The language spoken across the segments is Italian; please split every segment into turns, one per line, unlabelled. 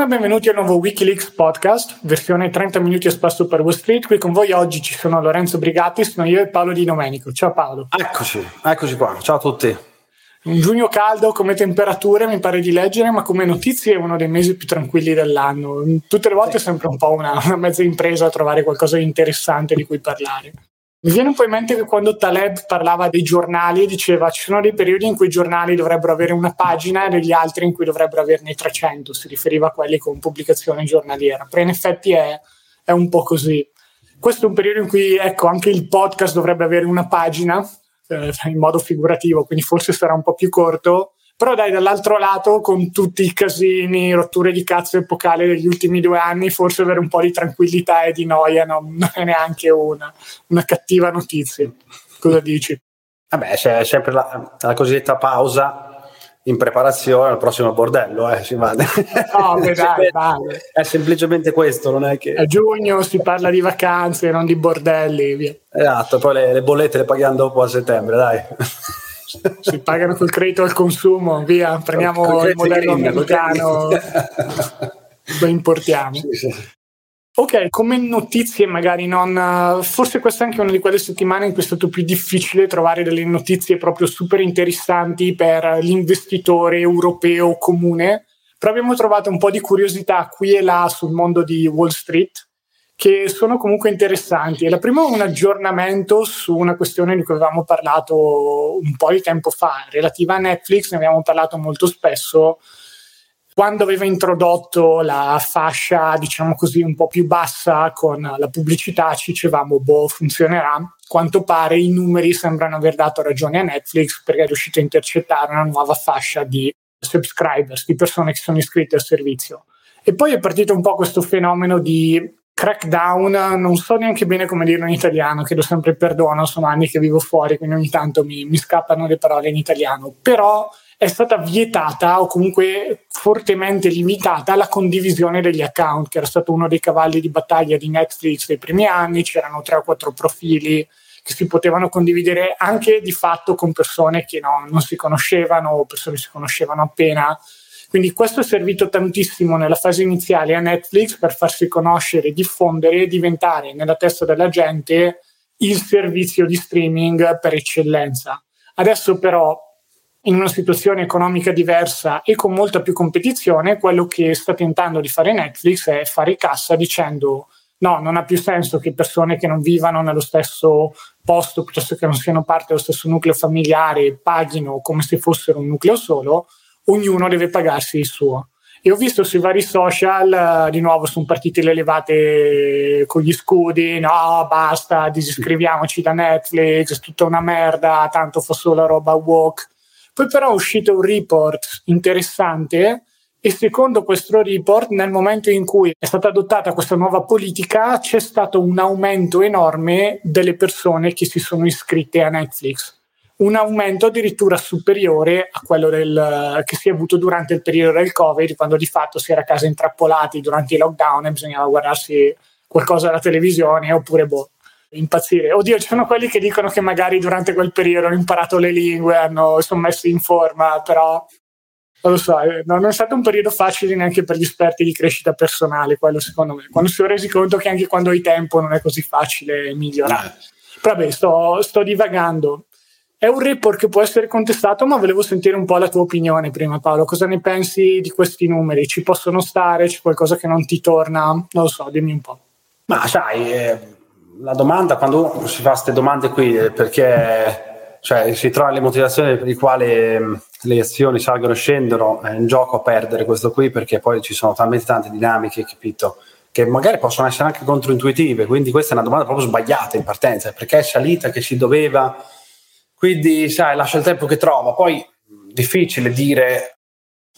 Buongiorno e benvenuti al nuovo Wikileaks podcast, versione 30 minuti a spasso per Wall Street. Qui con voi oggi ci sono Lorenzo Brigatti, sono io e Paolo Di Domenico. Ciao Paolo.
Eccoci, eccoci qua. Ciao a tutti.
Un giugno caldo come temperature, mi pare di leggere, ma come notizie è uno dei mesi più tranquilli dell'anno. Tutte le volte è sempre un po' una, una mezza impresa a trovare qualcosa di interessante di cui parlare. Mi viene un po' in mente che quando Taleb parlava dei giornali diceva ci sono dei periodi in cui i giornali dovrebbero avere una pagina e degli altri in cui dovrebbero averne 300, si riferiva a quelli con pubblicazione giornaliera, però in effetti è, è un po' così. Questo è un periodo in cui ecco, anche il podcast dovrebbe avere una pagina eh, in modo figurativo, quindi forse sarà un po' più corto, però dai, dall'altro lato, con tutti i casini, rotture di cazzo epocali degli ultimi due anni, forse avere un po' di tranquillità e di noia non, non è neanche una, una, cattiva notizia. Cosa dici?
Vabbè, c'è sempre la, la cosiddetta pausa in preparazione al prossimo bordello, eh, si va.
No, beh, dai, dai.
È semplicemente questo, non è che...
A giugno si parla di vacanze, non di bordelli, via.
Esatto, poi le, le bollette le paghiamo dopo a settembre, dai
si pagano col credito al consumo, via, prendiamo il modello americano, lo importiamo. Sì, sì. Ok, come notizie magari non... Forse questa è anche una di quelle settimane in cui è stato più difficile trovare delle notizie proprio super interessanti per l'investitore europeo comune, però abbiamo trovato un po' di curiosità qui e là sul mondo di Wall Street che sono comunque interessanti. la prima è un aggiornamento su una questione di cui avevamo parlato un po' di tempo fa, relativa a Netflix, ne abbiamo parlato molto spesso. Quando aveva introdotto la fascia, diciamo così, un po' più bassa con la pubblicità, ci dicevamo, boh, funzionerà. Quanto pare i numeri sembrano aver dato ragione a Netflix perché è riuscito a intercettare una nuova fascia di subscribers, di persone che sono iscritte al servizio. E poi è partito un po' questo fenomeno di crackdown, non so neanche bene come dirlo in italiano, chiedo sempre perdono, sono anni che vivo fuori, quindi ogni tanto mi, mi scappano le parole in italiano, però è stata vietata o comunque fortemente limitata la condivisione degli account, che era stato uno dei cavalli di battaglia di Netflix dei primi anni, c'erano tre o quattro profili che si potevano condividere anche di fatto con persone che no, non si conoscevano o persone che si conoscevano appena quindi questo è servito tantissimo nella fase iniziale a Netflix per farsi conoscere, diffondere e diventare nella testa della gente il servizio di streaming per eccellenza. Adesso però in una situazione economica diversa e con molta più competizione, quello che sta tentando di fare Netflix è fare cassa dicendo no, non ha più senso che persone che non vivano nello stesso posto piuttosto che non siano parte dello stesso nucleo familiare paghino come se fossero un nucleo solo, ognuno deve pagarsi il suo. E ho visto sui vari social, uh, di nuovo sono partite le levate con gli scudi, no basta, disiscriviamoci da Netflix, è tutta una merda, tanto fa solo roba woke. Poi però è uscito un report interessante e secondo questo report nel momento in cui è stata adottata questa nuova politica c'è stato un aumento enorme delle persone che si sono iscritte a Netflix un aumento addirittura superiore a quello del, che si è avuto durante il periodo del Covid, quando di fatto si era a casa intrappolati durante i lockdown e bisognava guardarsi qualcosa alla televisione oppure boh, impazzire. Oddio, ci sono quelli che dicono che magari durante quel periodo hanno imparato le lingue, hanno, sono messi in forma, però non lo so, eh, non è stato un periodo facile neanche per gli esperti di crescita personale, quello secondo me. Quando si sono resi conto che anche quando hai tempo non è così facile migliorare. Eh. Però vabbè, sto, sto divagando. È un report che può essere contestato, ma volevo sentire un po' la tua opinione prima, Paolo. Cosa ne pensi di questi numeri? Ci possono stare? C'è qualcosa che non ti torna? Non lo so, dimmi un po'.
Ma sai, eh, la domanda, quando si fa queste domande qui, è perché cioè, si trova le motivazioni per le quali eh, le azioni salgono e scendono, è un gioco a perdere questo qui, perché poi ci sono talmente tante dinamiche, capito? Che magari possono essere anche controintuitive, quindi questa è una domanda proprio sbagliata in partenza, perché è salita che si doveva quindi, sai, lascia il tempo che trova. Poi, difficile dire.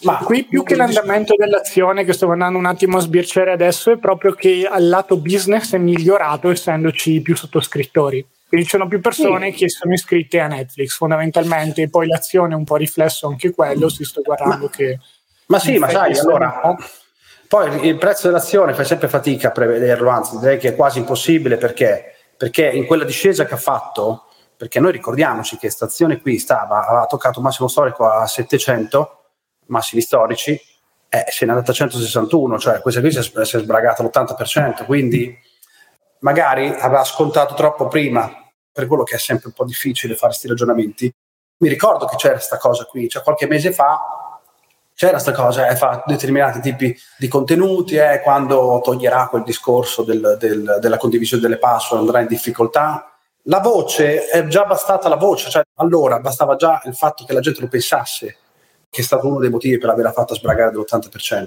Ma qui più che l'andamento dell'azione che sto andando un attimo a sbirciare adesso è proprio che al lato business è migliorato essendoci più sottoscrittori. Quindi ci sono più persone sì. che sono iscritte a Netflix fondamentalmente, poi l'azione è un po' riflesso anche quello, si sto guardando ma, che...
Ma sì, ma sai, allora... Poi il prezzo dell'azione fai sempre fatica a prevederlo, anzi direi che è quasi impossibile perché, perché in quella discesa che ha fatto perché noi ricordiamoci che stazione qui stava, aveva toccato un massimo storico a 700 massimi storici eh, se ne è andata a 161, cioè questa qui si è, si è sbragata l'80%, quindi magari aveva scontato troppo prima, per quello che è sempre un po' difficile fare questi ragionamenti. Mi ricordo che c'era questa cosa qui, cioè qualche mese fa c'era questa cosa, eh, fa determinati tipi di contenuti, eh, quando toglierà quel discorso del, del, della condivisione delle password andrà in difficoltà. La voce è già bastata la voce, cioè allora bastava già il fatto che la gente lo pensasse, che è stato uno dei motivi per averla fatta sbragare dell'80%.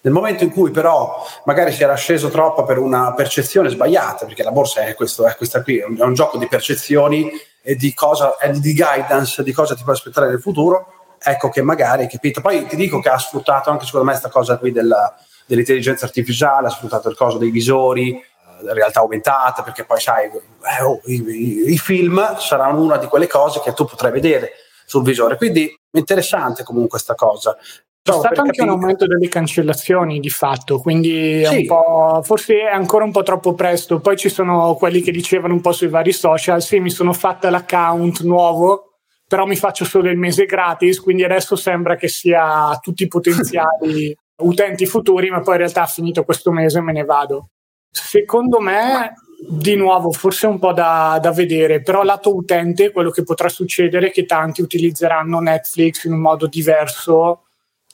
Nel momento in cui però magari si era sceso troppo per una percezione sbagliata, perché la borsa è, questo, è questa qui, è un, è un, gioco di percezioni e di, cosa, di guidance, di cosa ti puoi aspettare nel futuro, ecco che magari, capito? Poi ti dico che ha sfruttato anche secondo me questa cosa qui della, dell'intelligenza artificiale, ha sfruttato il coso dei visori, realtà aumentata, perché poi sai, eh, oh, i, i, i, film saranno una di quelle cose che tu potrai vedere sul visore. Quindi interessante comunque questa cosa.
C'è stato anche capire. un aumento delle cancellazioni di fatto, quindi sì. forse è ancora un po' troppo presto. Poi ci sono quelli che dicevano un po' sui vari social, sì, mi sono fatta l'account nuovo, però mi faccio solo il mese gratis, quindi adesso sembra che sia tutti i potenziali utenti futuri, ma poi in realtà finito questo mese me ne vado. Secondo me, di nuovo, forse un po' da, da vedere, però lato utente quello che potrà succedere è che tanti utilizzeranno Netflix in un modo diverso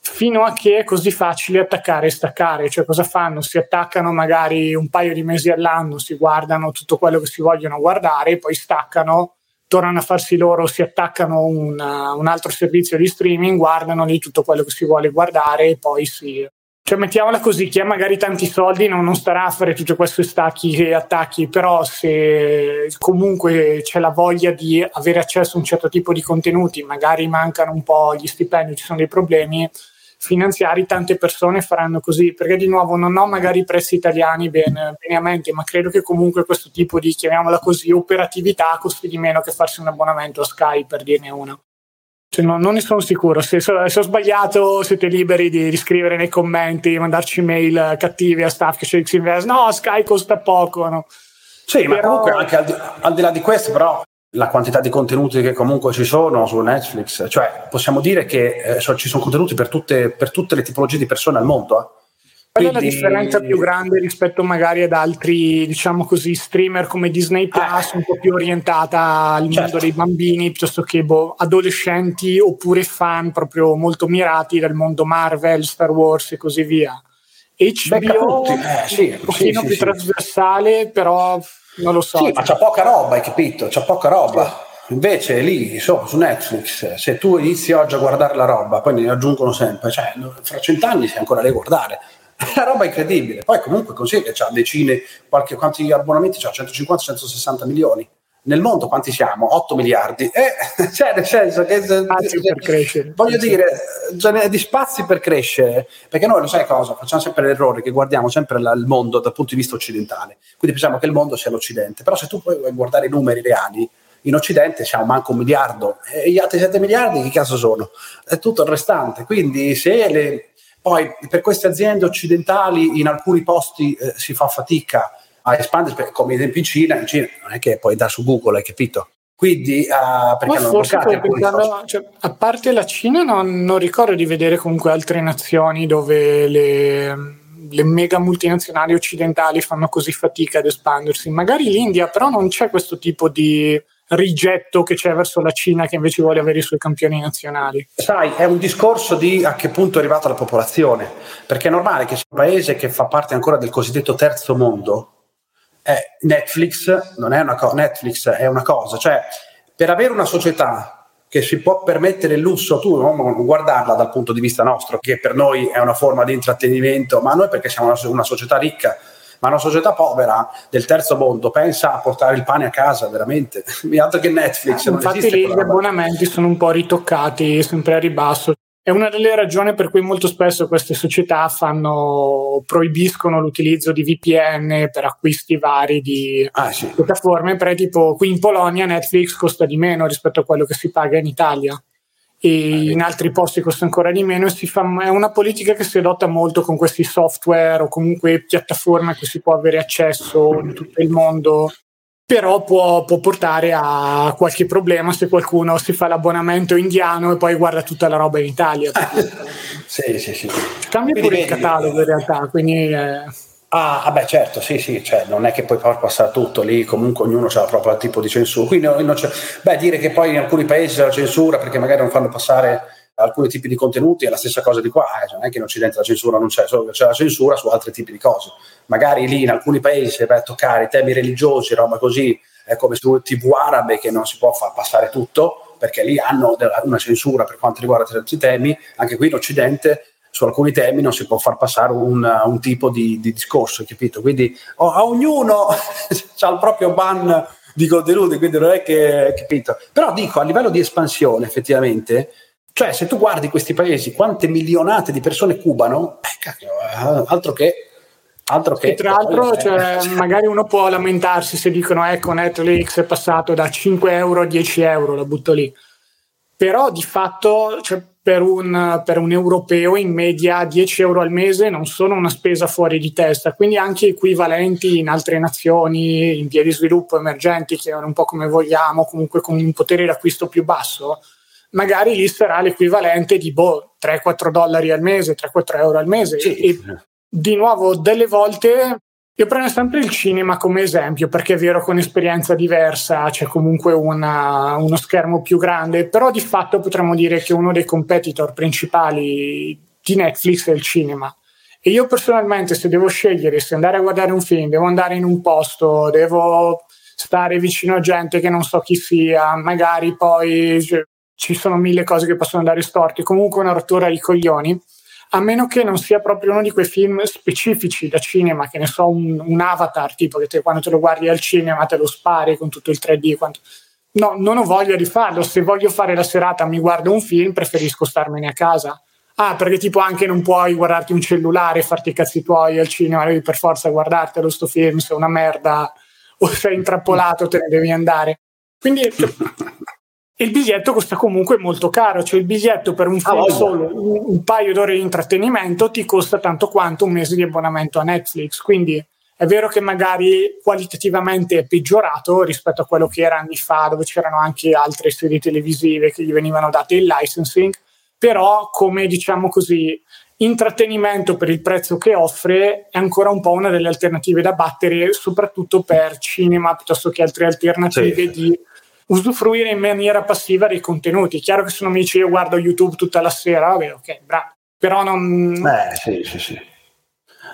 fino a che è così facile attaccare e staccare, cioè cosa fanno? Si attaccano magari un paio di mesi all'anno, si guardano tutto quello che si vogliono guardare, poi staccano, tornano a farsi loro, si attaccano una, un altro servizio di streaming, guardano lì tutto quello che si vuole guardare e poi si... Cioè mettiamola così, chi ha magari tanti soldi non, non starà a fare tutti questi stacchi e attacchi, però se comunque c'è la voglia di avere accesso a un certo tipo di contenuti, magari mancano un po' gli stipendi, ci sono dei problemi, finanziari tante persone faranno così, perché di nuovo non ho magari i prezzi italiani ben, bene a mente, ma credo che comunque questo tipo di, chiamiamola così, operatività costi di meno che farsi un abbonamento a Sky, per dirne una. Cioè, no, non ne sono sicuro, se, se, ho sbagliato siete liberi di, di, scrivere nei commenti, mandarci mail cattivi a staff che c'è Xinvest, no Sky costa poco, no?
Sì, però... ma comunque anche al di, al di là di questo, però la quantità di contenuti che comunque ci sono su Netflix, cioè possiamo dire che eh, ci sono contenuti per tutte, per tutte, le tipologie di persone al mondo. Eh.
Qual è la differenza più grande rispetto magari ad altri, diciamo così, streamer come Disney Plus, ah. un po' più orientata al certo. mondo dei bambini piuttosto che boh, adolescenti oppure fan proprio molto mirati del mondo Marvel, Star Wars e così via? HBO eh, sì, un pochino sì, più sì, trasversale, però non lo so.
Sì, ma c'è poca roba, hai capito? C'è poca roba. Invece lì, insomma, su Netflix, se tu inizi oggi a guardare la roba, poi ne aggiungono sempre, cioè fra cent'anni sei ancora lì a guardare. La roba incredibile. Poi comunque così che c'ha decine, qualche, quanti abbonamenti c'ha? 150-160 milioni nel mondo quanti siamo? 8 miliardi. Eh, cioè, nel senso che
spazi per crescere.
Voglio dire, di spazi per crescere, perché noi lo sai cosa? Facciamo sempre l'errore che guardiamo sempre la, il mondo dal punto di vista occidentale. Quindi pensiamo che il mondo sia l'Occidente. Però se tu puoi guardare i numeri reali, in Occidente siamo manco un miliardo e gli altri 7 miliardi che caso sono? È tutto il restante. Quindi se le, poi per queste aziende occidentali in alcuni posti eh, si fa fatica a espandersi, come in Cina, in Cina non è che puoi andare su Google, hai capito? Quindi, uh, perché
Ma forse pensando, cioè, a parte la Cina, non, non, ricordo di vedere comunque altre nazioni dove le, le, mega multinazionali occidentali fanno così fatica ad espandersi. Magari l'India, però non c'è questo tipo di rigetto che c'è verso la Cina che invece vuole avere i suoi campioni nazionali.
Sai, è un discorso di a che punto è arrivata la popolazione, perché è normale che sia un paese che fa parte ancora del cosiddetto terzo mondo, eh, Netflix non è una, co- Netflix è una cosa, cioè per avere una società che si può permettere il lusso, tu non guardarla dal punto di vista nostro, che per noi è una forma di intrattenimento, ma noi perché siamo una, una società ricca, ma una società povera del terzo mondo pensa a portare il pane a casa veramente, altro che Netflix.
Eh, infatti lì gli abbonamenti sono un po' ritoccati, sempre a ribasso. È una delle ragioni per cui molto spesso queste società fanno, proibiscono l'utilizzo di VPN per acquisti vari di ah, sì. piattaforme, perché tipo qui in Polonia Netflix costa di meno rispetto a quello che si paga in Italia e in altri posti costa ancora di meno e si fa, è una politica che si adotta molto con questi software o comunque piattaforme a cui si può avere accesso in tutto il mondo però può, può, portare a qualche problema se qualcuno si fa l'abbonamento indiano e poi guarda tutta la roba in Italia.
sì, sì, sì.
Cambia pure il catalogo in realtà, quindi... Eh...
Ah, beh, certo, sì, sì, cioè, non è che far passare tutto lì, comunque ognuno ha il proprio tipo di censura. Quindi non c'è, beh, dire che poi in alcuni paesi c'è la censura perché magari non fanno passare alcuni tipi di contenuti è la stessa cosa di qua, eh, cioè non è che in Occidente la censura non c'è, solo che c'è la censura su altri tipi di cose. Magari lì in alcuni paesi se vai a toccare temi religiosi, roba così, è come su TV arabe che non si può far passare tutto, perché lì hanno una censura per quanto riguarda certi temi, anche qui in Occidente su alcuni temi non si può far passare un, un tipo di, di, discorso, capito? Quindi oh, a ognuno ha il proprio ban di contenuti, quindi non è che, capito? Però dico, a livello di espansione effettivamente, cioè se tu guardi questi paesi, quante milionate di persone cubano, eh, cacchio, eh, altro che Altro che
e tra l'altro, cioè, magari uno può lamentarsi se dicono ecco Netflix è passato da 5 euro a 10 euro, lo butto lì. Però di fatto cioè, per un, per un, europeo in media 10 euro al mese non sono una spesa fuori di testa, quindi anche equivalenti in altre nazioni, in via di sviluppo emergenti, che è un po' come vogliamo, comunque con un potere d'acquisto più basso, magari lì sarà l'equivalente di boh, 3-4 dollari al mese, 3-4 euro al mese. Sì. E di nuovo, delle volte io prendo sempre il cinema come esempio perché è vero con esperienza diversa c'è comunque una, uno schermo più grande, però di fatto potremmo dire che uno dei competitor principali di Netflix è il cinema. E io personalmente se devo scegliere se andare a guardare un film, devo andare in un posto, devo stare vicino a gente che non so chi sia, magari poi cioè, ci sono mille cose che possono andare storte, comunque una rottura di coglioni a meno che non sia proprio uno di quei film specifici da cinema, che ne so, un, un avatar, tipo che te, quando te lo guardi al cinema te lo spari con tutto il 3D. Quanto... No, non ho voglia di farlo. Se voglio fare la serata, mi guardo un film, preferisco starmene a casa. Ah, perché tipo anche non puoi guardarti un cellulare e farti i cazzi tuoi al cinema, devi per forza guardartelo sto film, se è una merda o sei intrappolato te ne devi andare. Quindi il biglietto costa comunque molto caro, cioè il biglietto per un ah, film ah, solo, un, un, paio d'ore di intrattenimento ti costa tanto quanto un mese di abbonamento a Netflix, quindi è vero che magari qualitativamente è peggiorato rispetto a quello che era anni fa, dove c'erano anche altre serie televisive che gli venivano date il licensing, però come diciamo così intrattenimento per il prezzo che offre è ancora un po' una delle alternative da battere, soprattutto per cinema piuttosto che altre alternative sì. di usufruire in maniera passiva dei contenuti. Chiaro che se non mi dici io guardo YouTube tutta la sera, vabbè, ok, bravo. Però non...
Eh, sì, sì, sì.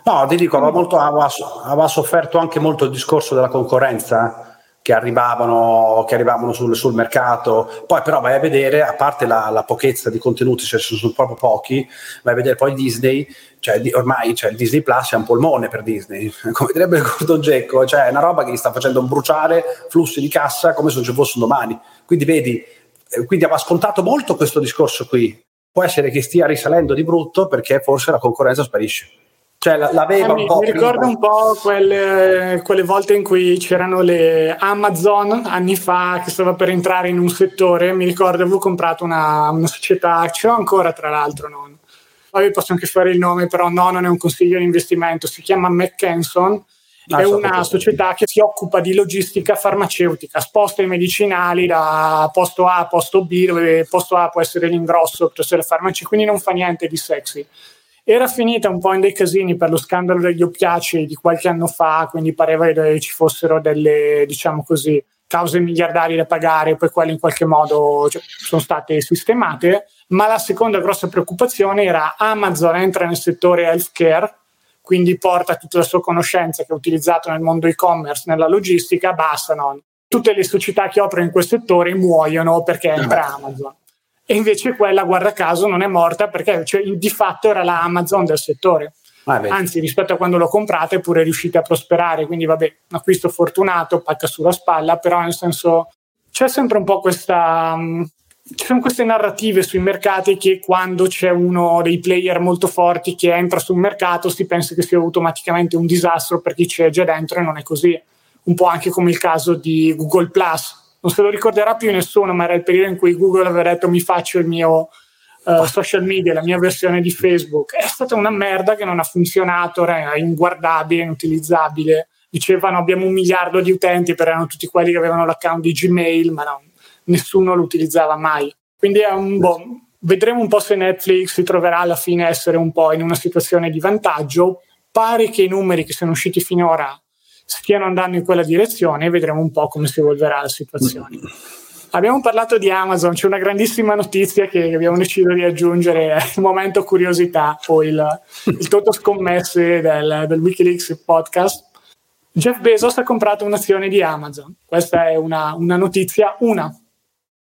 No, ti dico, aveva, molto, aveva, aveva sofferto anche molto il discorso della concorrenza che arrivavano, che arrivavano sul, sul, mercato. Poi però vai a vedere, a parte la, la pochezza di contenuti, cioè sono proprio pochi, vai a vedere poi Disney, cioè ormai cioè, il Disney Plus è un polmone per Disney, come direbbe Gordon Gecko, cioè è una roba che gli sta facendo bruciare flussi di cassa come se non ci fosse un domani. Quindi vedi, eh, quindi aveva scontato molto questo discorso qui. Può essere che stia risalendo di brutto perché forse la concorrenza sparisce. Cioè l'aveva un po'.
Mi ricordo un po' quelle, quelle, volte in cui c'erano le Amazon anni fa che stava per entrare in un settore. Mi ricordo avevo comprato una, una società, ce l'ho ancora tra l'altro. Non. Poi posso anche fare il nome, però no, non è un consiglio di investimento. Si chiama McKenson. Ah, è una società che si occupa di logistica farmaceutica, sposta i medicinali da posto A a posto B, dove posto A può essere l'ingrosso che le farmacie, quindi non fa niente di sexy era finita un po' in dei casini per lo scandalo degli oppiacei di qualche anno fa, quindi pareva che ci fossero delle, diciamo così, cause miliardarie da pagare, poi quelle in qualche modo cioè, sono state sistemate, ma la seconda grossa preoccupazione era Amazon entra nel settore healthcare, quindi porta tutta la sua conoscenza che ha utilizzato nel mondo e-commerce, nella logistica, basta, no? Tutte le società che operano in quel settore muoiono perché entra Amazon e invece quella, guarda caso, non è morta perché cioè, di fatto era la Amazon del settore. Ah, Anzi, rispetto a quando l'ho comprata è pure riuscita a prosperare, quindi vabbè, un acquisto fortunato, pacca sulla spalla, però nel senso c'è sempre un po' questa... Um, ci sono queste narrative sui mercati che quando c'è uno dei player molto forti che entra sul mercato si pensa che sia automaticamente un disastro per chi c'è già dentro e non è così. Un po' anche come il caso di Google Plus, non se lo ricorderà più nessuno, ma era il periodo in cui Google aveva detto mi faccio il mio uh, social media, la mia versione di Facebook. È stata una merda che non ha funzionato, era inguardabile, inutilizzabile. dicevano abbiamo un miliardo di utenti, però erano tutti quelli che avevano l'account di Gmail, ma no, nessuno lo utilizzava mai. Quindi è un boh, vedremo un po' se Netflix si troverà alla fine a essere un po' in una situazione di vantaggio. Pare che i numeri che sono usciti finora stiano andando in quella direzione e vedremo un po' come si evolverà la situazione. Abbiamo parlato di Amazon, c'è una grandissima notizia che abbiamo deciso di aggiungere, il momento curiosità o il, il toto scommesse del, del Wikileaks podcast. Jeff Bezos ha comprato un'azione di Amazon, questa è una, una notizia, una.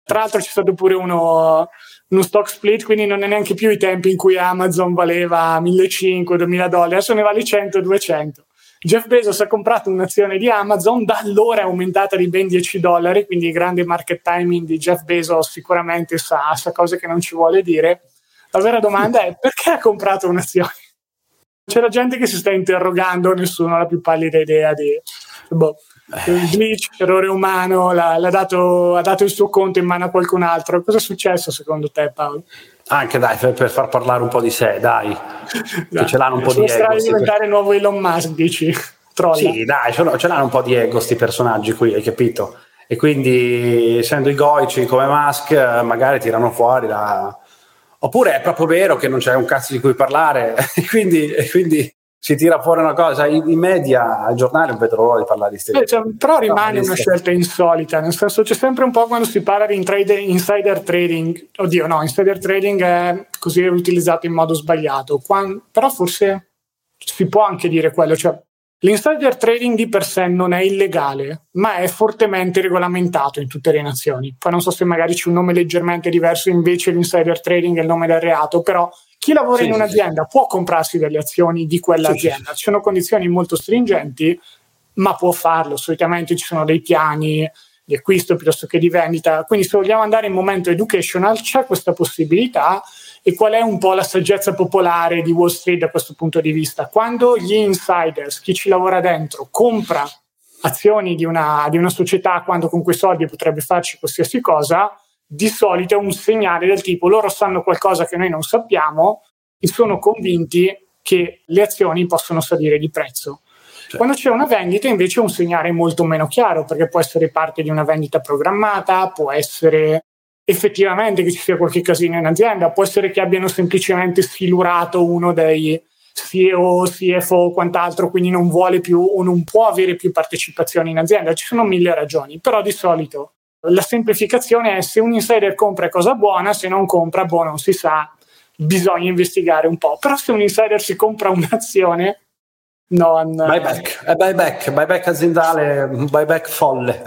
Tra l'altro c'è stato pure uno, uno stock split, quindi non è neanche più i tempi in cui Amazon valeva 1.500-2.000 dollari, adesso ne vale 100-200. Jeff Bezos ha comprato un'azione di Amazon, da allora è aumentata di ben 10 dollari, quindi il grande market timing di Jeff Bezos sicuramente sa, sa cose che non ci vuole dire. La vera domanda è perché ha comprato un'azione? C'è gente che si sta interrogando, nessuno ha la più pallida idea di... Boh, glitch, errore umano, l'ha, l'ha dato, ha dato il suo conto in mano a qualcun altro. Cosa è successo secondo te Paolo?
Anche dai, per, per, far parlare un po' di sé, dai. Che ce l'hanno un po' di ego.
Di diventare per... nuovo Elon Musk, dici?
Trolla. Sì, dai, ce l'hanno un po' di ego sti personaggi qui, hai capito? E quindi, essendo i goici come Musk, magari tirano fuori da... Oppure è proprio vero che non c'è un cazzo di cui parlare, e quindi, e quindi si tira fuori una cosa, i, i media, i giornali non vedono l'ora di parlare di
cose. Cioè, però rimane no, una scelta insolita, nel senso c'è sempre un po' quando si parla di intrade, insider trading, oddio no, insider trading è così utilizzato in modo sbagliato, quando, però forse si può anche dire quello, cioè L'insider trading di per sé non è illegale, ma è fortemente regolamentato in tutte le nazioni. Poi non so se magari c'è un nome leggermente diverso, invece l'insider trading è il nome del reato, però chi lavora sì, in un'azienda sì. può comprarsi delle azioni di quell'azienda. Ci sono condizioni molto stringenti, ma può farlo. Solitamente ci sono dei piani di acquisto piuttosto che di vendita. Quindi se vogliamo andare in momento educational c'è questa possibilità e qual è un po' la saggezza popolare di Wall Street da questo punto di vista. Quando gli insiders, chi ci lavora dentro, compra azioni di una, di una società quando con quei soldi potrebbe farci qualsiasi cosa, di solito è un segnale del tipo loro sanno qualcosa che noi non sappiamo e sono convinti che le azioni possono salire di prezzo. Certo. Quando c'è una vendita invece è un segnale molto meno chiaro perché può essere parte di una vendita programmata, può essere effettivamente che ci sia qualche casino in azienda, può essere che abbiano semplicemente sfilurato uno dei CEO, CFO o quant'altro, quindi non vuole più o non può avere più partecipazioni in azienda. Ci sono mille ragioni, però di solito la semplificazione è se un insider compra cosa buona, se non compra, boh, non si sa, bisogna investigare un po'. Però se un insider si compra un'azione, non...
Buyback, è buyback, buyback aziendale, buyback folle.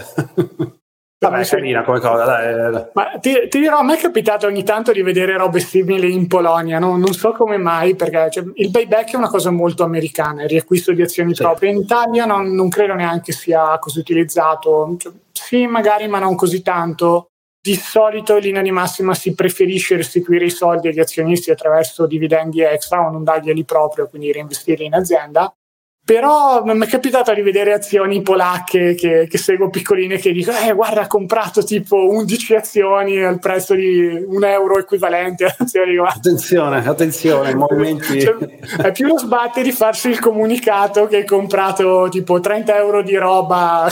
Vabbè, è carina come cosa, dai.
Ma ti, ti, dirò, a me è capitato ogni tanto di vedere robe simili in Polonia, no? non so come mai, perché cioè, il buyback è una cosa molto americana, il riacquisto di azioni sì. proprie. In Italia non, non, credo neanche sia così utilizzato, cioè, sì, magari, ma non così tanto. Di solito in linea di massima si preferisce restituire i soldi agli azionisti attraverso dividendi extra o non darglieli proprio, quindi reinvestirli in azienda. Però mi è capitato di vedere azioni polacche che, che seguo piccoline che dicono eh guarda ha comprato tipo 11 azioni al prezzo di un euro equivalente
attenzione attenzione movimenti.
Cioè, è più lo sbatte di farsi il comunicato che hai comprato tipo 30 euro di roba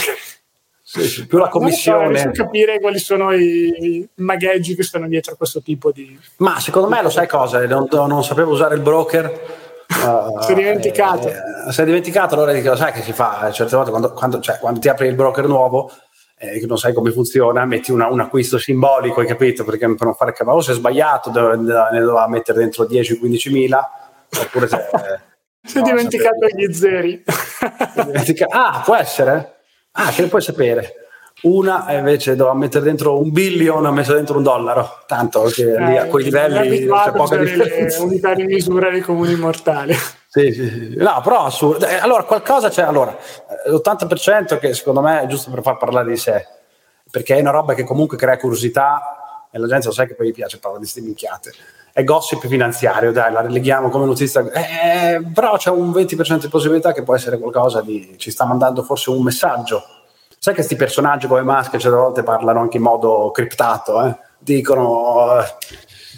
sì, più la commissione
non so, capire quali sono i, i magheggi che stanno dietro a questo tipo di
ma secondo me lo sai cosa non, non sapevo usare il broker
Uh, si è dimenticato.
Eh, si è dimenticato, allora dico, sai che si fa? Certe volte quando, quando, cioè, quando ti apri il broker nuovo, eh, che non sai come funziona, metti una, un acquisto simbolico, hai capito? Perché per non fare cavolo, se è sbagliato, ne doveva mettere dentro 10-15 mila, oppure se...
si è no, dimenticato sapevi. gli zeri.
ah, può essere? Ah, che ne puoi sapere? Una invece doveva mettere dentro un billion, ha messo dentro un dollaro, tanto che eh, lì a quei livelli c'è poca differenza.
Unità di misura dei comuni mortali.
Sì, sì, sì. No, però assurdo. Eh, allora, qualcosa c'è. Allora, l'80% che secondo me è giusto per far parlare di sé, perché è una roba che comunque crea curiosità e la gente lo sa che poi gli piace parlare di queste minchiate. È gossip finanziario, dai, la releghiamo come notizia. Eh, però c'è un 20% di possibilità che può essere qualcosa di... ci sta mandando forse un messaggio Sai che questi personaggi come Musk certe volte parlano anche in modo criptato, eh? dicono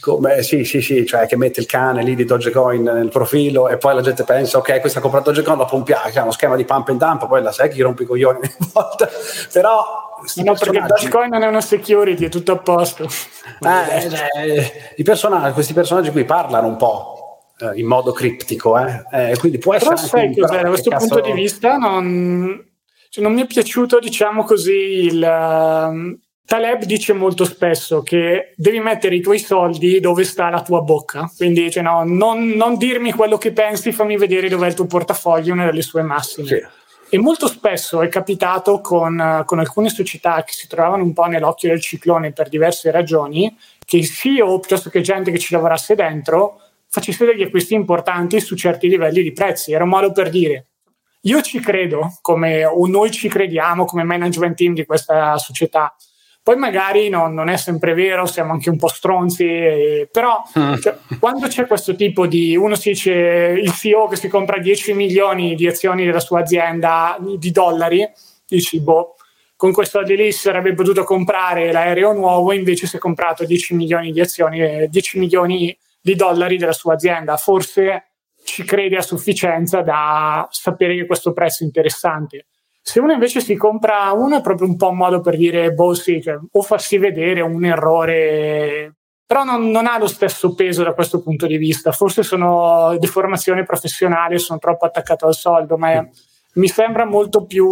Come, sì, sì, sì, cioè che mette il cane lì di Dogecoin nel profilo e poi la gente pensa, ok, questa compra Dogecoin, dopo un piano, uno schema di pump and dump, poi la sai che gli rompi i coglioni ogni volta. Però
No, perché Dogecoin non è una security, è tutto a posto.
Eh, eh, personaggi, questi personaggi qui parlano un po' eh, in modo criptico, eh. eh quindi può essere.
Però sai cos'è, da questo punto di vista non, cioè, non mi è piaciuto, diciamo così, il. Taleb dice molto spesso che devi mettere i tuoi soldi dove sta la tua bocca, quindi cioè, no, non, non, dirmi quello che pensi, fammi vedere dove è il tuo portafoglio nelle sue massime. Sì. E molto spesso è capitato con, con, alcune società che si trovavano un po' nell'occhio del ciclone per diverse ragioni, che il CEO, piuttosto che gente che ci lavorasse dentro, facesse degli acquisti importanti su certi livelli di prezzi. Era un modo per dire, io ci credo, come, o noi ci crediamo come management team di questa società, poi magari no, non è sempre vero, siamo anche un po' stronzi, eh, però mm. cioè, quando c'è questo tipo di, uno si dice il CEO che si compra 10 milioni di azioni della sua azienda di dollari, dici boh, con questo lì sarebbe potuto comprare l'aereo nuovo, invece si è comprato 10 milioni di azioni, 10 eh, milioni di dollari della sua azienda, forse ci crede a sufficienza da sapere che questo prezzo è interessante se uno invece si compra uno è proprio un po' un modo per dire, boh sì, cioè, o farsi vedere un errore, però non, non, ha lo stesso peso da questo punto di vista. Forse sono deformazione professionale, sono troppo attaccato al soldo, ma è, mi sembra molto più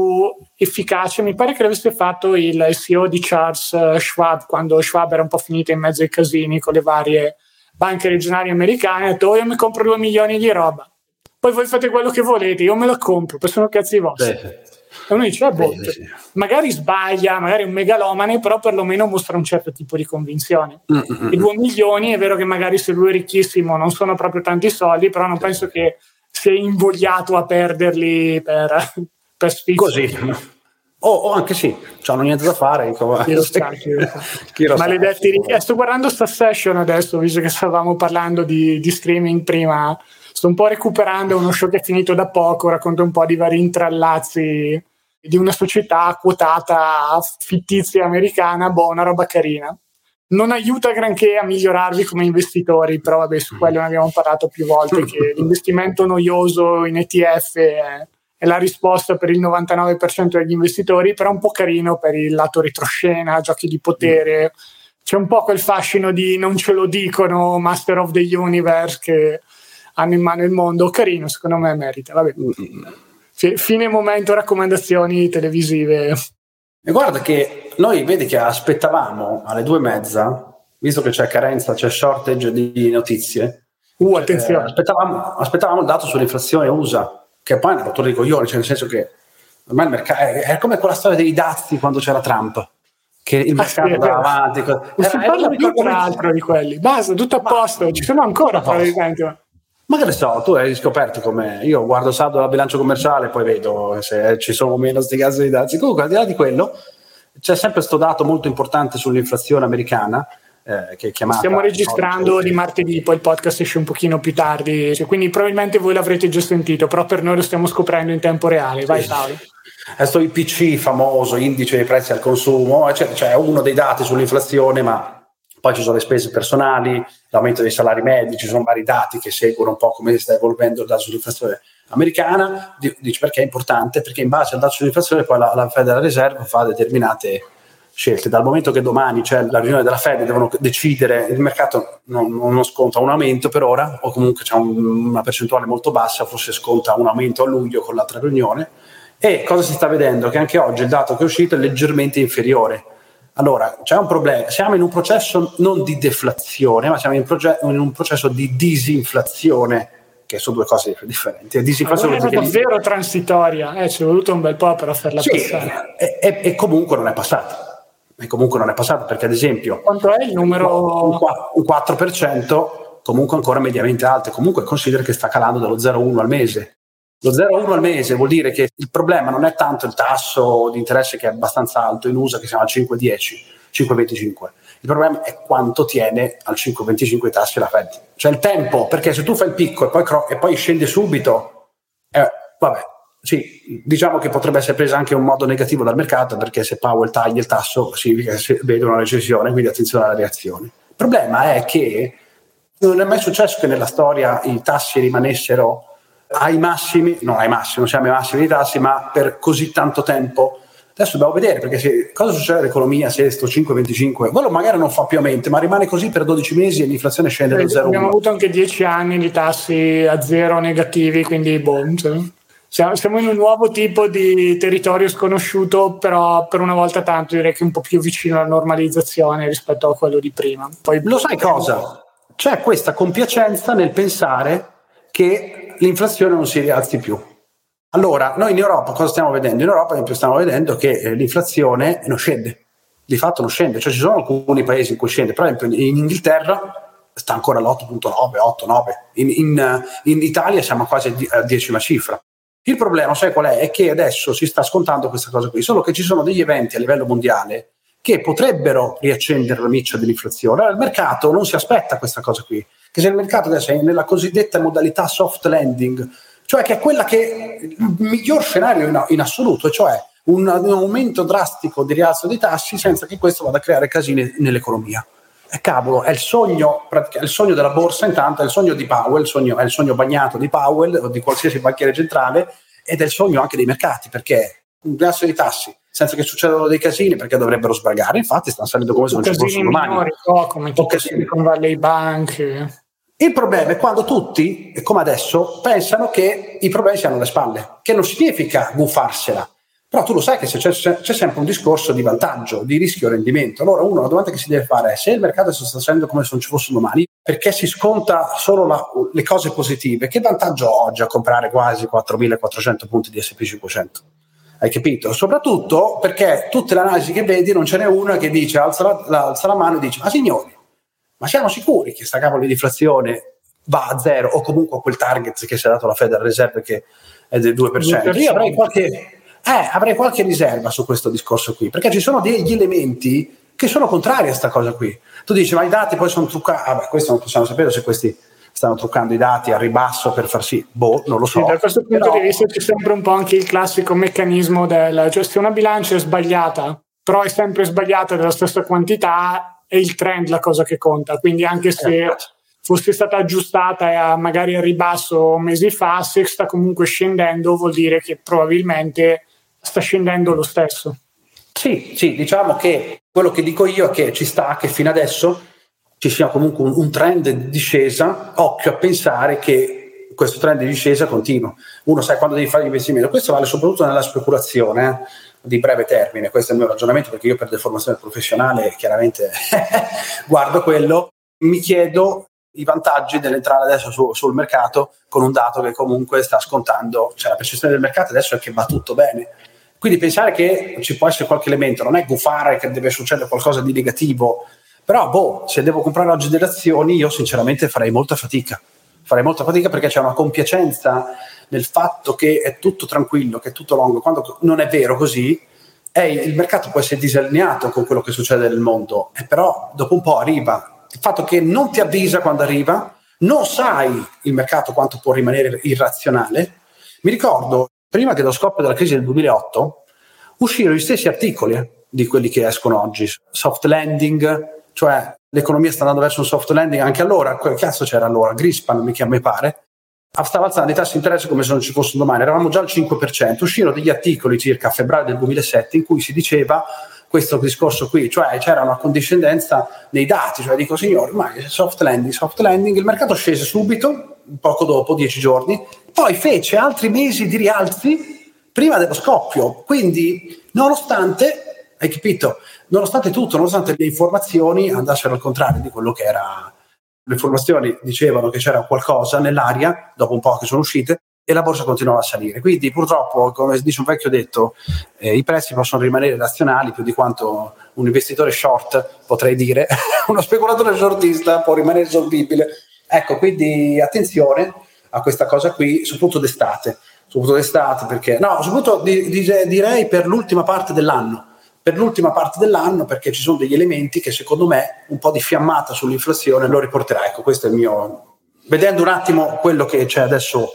efficace. Mi pare che l'avesse fatto il, CEO di Charles eh, Schwab quando Schwab era un po' finito in mezzo ai casini con le varie banche regionali americane. Ha detto, oh, io mi compro due milioni di roba. Poi voi fate quello che volete, io me la compro, poi sono cazzi vostri. Beh e uno dice, ah, boh, Bene, sì. magari sbaglia, magari è un megalomane, però perlomeno mostra un certo tipo di convinzione. Mm-hmm. I due milioni, è vero che magari se lui è ricchissimo non sono proprio tanti soldi, però non penso che sia invogliato a perderli per, per sfizio.
Così. O, o, anche sì, hanno niente da fare. Chi lo sa, chi
lo sa. chi lo Maledetti sa. Eh, sto guardando sta session adesso, visto che stavamo parlando di, di streaming prima. Sto un po' recuperando uno show che è finito da poco, racconto un po' di vari intrallazzi di una società quotata fittizia americana, boh, una roba carina. Non aiuta granché a migliorarvi come investitori, però vabbè, su quello ne abbiamo parlato più volte, che l'investimento noioso in ETF è, è la risposta per il 99% degli investitori, però un po' carino per il lato retroscena, giochi di potere. C'è un po' quel fascino di non ce lo dicono, Master of the Universe, che hanno in mano il mondo. Carino, secondo me merita. Vabbè fine momento raccomandazioni televisive.
E guarda che noi vedi che aspettavamo alle due e mezza, visto che c'è carenza, c'è shortage di notizie.
Uh, attenzione.
Eh, aspettavamo, aspettavamo, il dato sull'inflazione USA, che poi è una rottura di coglioni, cioè nel senso che ormai il mercato è, è come quella storia dei dazi quando c'era Trump che il mercato ah, sì, andava avanti.
Non si parla più tra l'altro di quelli. Basta, tutto a posto, ci sono ancora probabilmente.
Ma che ne so, tu hai scoperto come io guardo saldo la bilancio commerciale e poi vedo se ci sono meno sti cazzo di dazi. Comunque, al di là di quello, c'è sempre questo dato molto importante sull'inflazione americana. Eh, che è chiamata,
Stiamo registrando oggi. di martedì, poi il podcast esce un pochino più tardi, cioè, quindi probabilmente voi l'avrete già sentito, però per noi lo stiamo scoprendo in tempo reale. Vai, sì. Paolo.
Questo IPC famoso, indice dei prezzi al consumo, cioè, cioè uno dei dati sull'inflazione, ma poi ci sono le spese personali, l'aumento dei salari medi, ci sono vari dati che seguono un po' come sta evolvendo il dato sull'inflazione americana. Dice perché è importante? Perché in base al dato sull'inflazione poi la, la Federal Reserve fa determinate scelte. Dal momento che domani c'è la riunione della Fed, devono decidere, il mercato non, non sconta un aumento per ora, o comunque c'è un, una percentuale molto bassa, forse sconta un aumento a luglio con l'altra riunione. E cosa si sta vedendo? Che anche oggi il dato che è uscito è leggermente inferiore allora, c'è un problema, siamo in un processo non di deflazione, ma siamo in, proge- in un processo di disinflazione, che sono due cose differenti.
Disinflazione allora è davvero transitoria, eh, ci è voluto un bel po' per farla sì, passare.
E, e, e, comunque non è passata. E comunque non è passata perché, ad esempio,
quanto è il numero?
Un, un 4% comunque ancora mediamente alto. Comunque considera che sta calando dallo 0,1 al mese. Lo 0,1 al mese vuol dire che il problema non è tanto il tasso di interesse che è abbastanza alto in USA, che siamo al 5,10, 5,25. Il problema è quanto tiene al 5,25 i tassi la Fed. Cioè il tempo, perché se tu fai il picco e poi, cro- e poi scende subito, eh, vabbè, sì, diciamo che potrebbe essere presa anche in un modo negativo dal mercato, perché se Powell taglia il tasso significa che si vede una recessione, quindi attenzione alla reazione. problema è che non è mai successo che nella storia i tassi rimanessero ai massimi, non ai massimi, non siamo ai massimi dei tassi, ma per così tanto tempo. Adesso dobbiamo vedere perché se, cosa succede all'economia se sto 5,25, quello magari non fa più aumento, ma rimane così per 12 mesi e l'inflazione scende da 0,1.
Abbiamo avuto anche 10 anni di tassi a zero negativi, quindi boh, cioè, siamo in un nuovo tipo di territorio sconosciuto, però per una volta tanto direi che è un po' più vicino alla normalizzazione rispetto a quello di prima.
Poi, Lo sai cosa? C'è questa compiacenza nel pensare che l'inflazione non si rialzi più. Allora, noi in Europa cosa stiamo vedendo? In Europa, stiamo vedendo che eh, l'inflazione non scende, di fatto non scende, cioè ci sono alcuni paesi in cui scende, per esempio in Inghilterra sta ancora all'8.9, 8, 9, in, in, in Italia siamo quasi a decima cifra. Il problema, sai qual è? È che adesso si sta scontando questa cosa qui, solo che ci sono degli eventi a livello mondiale che potrebbero riaccendere la miccia dell'inflazione. Allora, il mercato non si aspetta questa cosa qui, che se il mercato adesso è nella cosiddetta modalità soft landing, cioè che è quella che il miglior scenario in, in assoluto, cioè un, un, aumento drastico di rialzo dei tassi senza che questo vada a creare casini nell'economia. E cavolo, è il sogno, è il sogno della borsa intanto, è il sogno di Powell, il sogno, è il sogno bagnato di Powell o di qualsiasi banchiere centrale ed è il sogno anche dei mercati perché un rialzo dei tassi senza che succedano dei casini perché dovrebbero sbragare. Infatti, stanno salendo come se non ci fossero domani. Minori,
oh, come tutte Silicon Valley Bank.
Il problema è quando tutti, come adesso, pensano che i problemi siano alle spalle, che non significa gufarsela. Però tu lo sai che c'è, c'è, sempre un discorso di vantaggio, di rischio rendimento. Allora, uno, la domanda che si deve fare è se il mercato sta salendo come se non ci fossero domani, perché si sconta solo la, le cose positive, che vantaggio ho oggi a comprare quasi 4.400 punti di SP500? Hai capito? Soprattutto perché tutte le analisi che vedi non ce n'è una che dice, alza la, alza la mano e dice, ma signori, ma siamo sicuri che sta cavolo di deflazione va a zero o comunque a quel target che si è dato la Federal Reserve che è del 2%? 2%. Io avrei qualche, eh, avrei qualche riserva su questo discorso qui, perché ci sono degli elementi che sono contrari a questa cosa qui. Tu dici, ma i dati poi sono truccati. Ah, questo non possiamo sapere se questi stanno truccando i dati a ribasso per far sì, boh, non lo so.
Sì, da questo punto però... di vista c'è sempre un po' anche il classico meccanismo del, cioè se una bilancia è sbagliata, però è sempre sbagliata della stessa quantità, è il trend la cosa che conta, quindi anche se eh, fosse stata aggiustata magari a ribasso mesi fa, se sta comunque scendendo vuol dire che probabilmente sta scendendo lo stesso.
Sì, sì, diciamo che quello che dico io è che ci sta che fino adesso ci sia comunque un, un trend di discesa, occhio a pensare che questo trend di discesa continua. Uno sa quando devi fare l'investimento, questo vale soprattutto nella speculazione eh, di breve termine, questo è il mio ragionamento perché io per deformazione professionale chiaramente guardo quello, mi chiedo i vantaggi dell'entrare adesso su, sul mercato con un dato che comunque sta scontando, cioè la percezione del mercato adesso è che va tutto bene. Quindi pensare che ci può essere qualche elemento, non è gufare che deve succedere qualcosa di negativo però, boh, se devo comprare oggi delle azioni, io sinceramente farei molta fatica. Farei molta fatica perché c'è una compiacenza nel fatto che è tutto tranquillo, che è tutto lungo. Quando non è vero così, è, il mercato può essere disallineato con quello che succede nel mondo, e però dopo un po' arriva. Il fatto che non ti avvisa quando arriva, non sai il mercato quanto può rimanere irrazionale. Mi ricordo, prima dello scoppio della crisi del 2008, uscirono gli stessi articoli eh, di quelli che escono oggi, soft landing, cioè l'economia sta andando verso un soft landing, anche allora, che cazzo c'era allora? Grispan, mi, mi pare, stava alzando i tassi di interesse come se non ci fossero domani, eravamo già al 5%, uscirono degli articoli circa a febbraio del 2007 in cui si diceva questo discorso qui, cioè c'era una condiscendenza nei dati, cioè dico signori, ma soft landing, soft landing, il mercato scese subito, poco dopo, dieci giorni, poi fece altri mesi di rialzi prima dello scoppio, quindi nonostante, hai capito, nonostante tutto, nonostante le informazioni andassero al contrario di quello che era. Le informazioni dicevano che c'era qualcosa nell'aria, dopo un po' che sono uscite, e la borsa continuava a salire. Quindi purtroppo, come dice un vecchio detto, eh, i prezzi possono rimanere razionali più di quanto un investitore short, potrei dire, uno speculatore shortista può rimanere solvibile. Ecco, quindi attenzione a questa cosa qui, soprattutto d'estate, soprattutto d'estate perché, no, soprattutto di, di, direi per l'ultima parte dell'anno per l'ultima parte dell'anno perché ci sono degli elementi che secondo me un po' di fiammata sull'inflazione lo riporterà. Ecco, questo è il mio... Vedendo un attimo quello che c'è adesso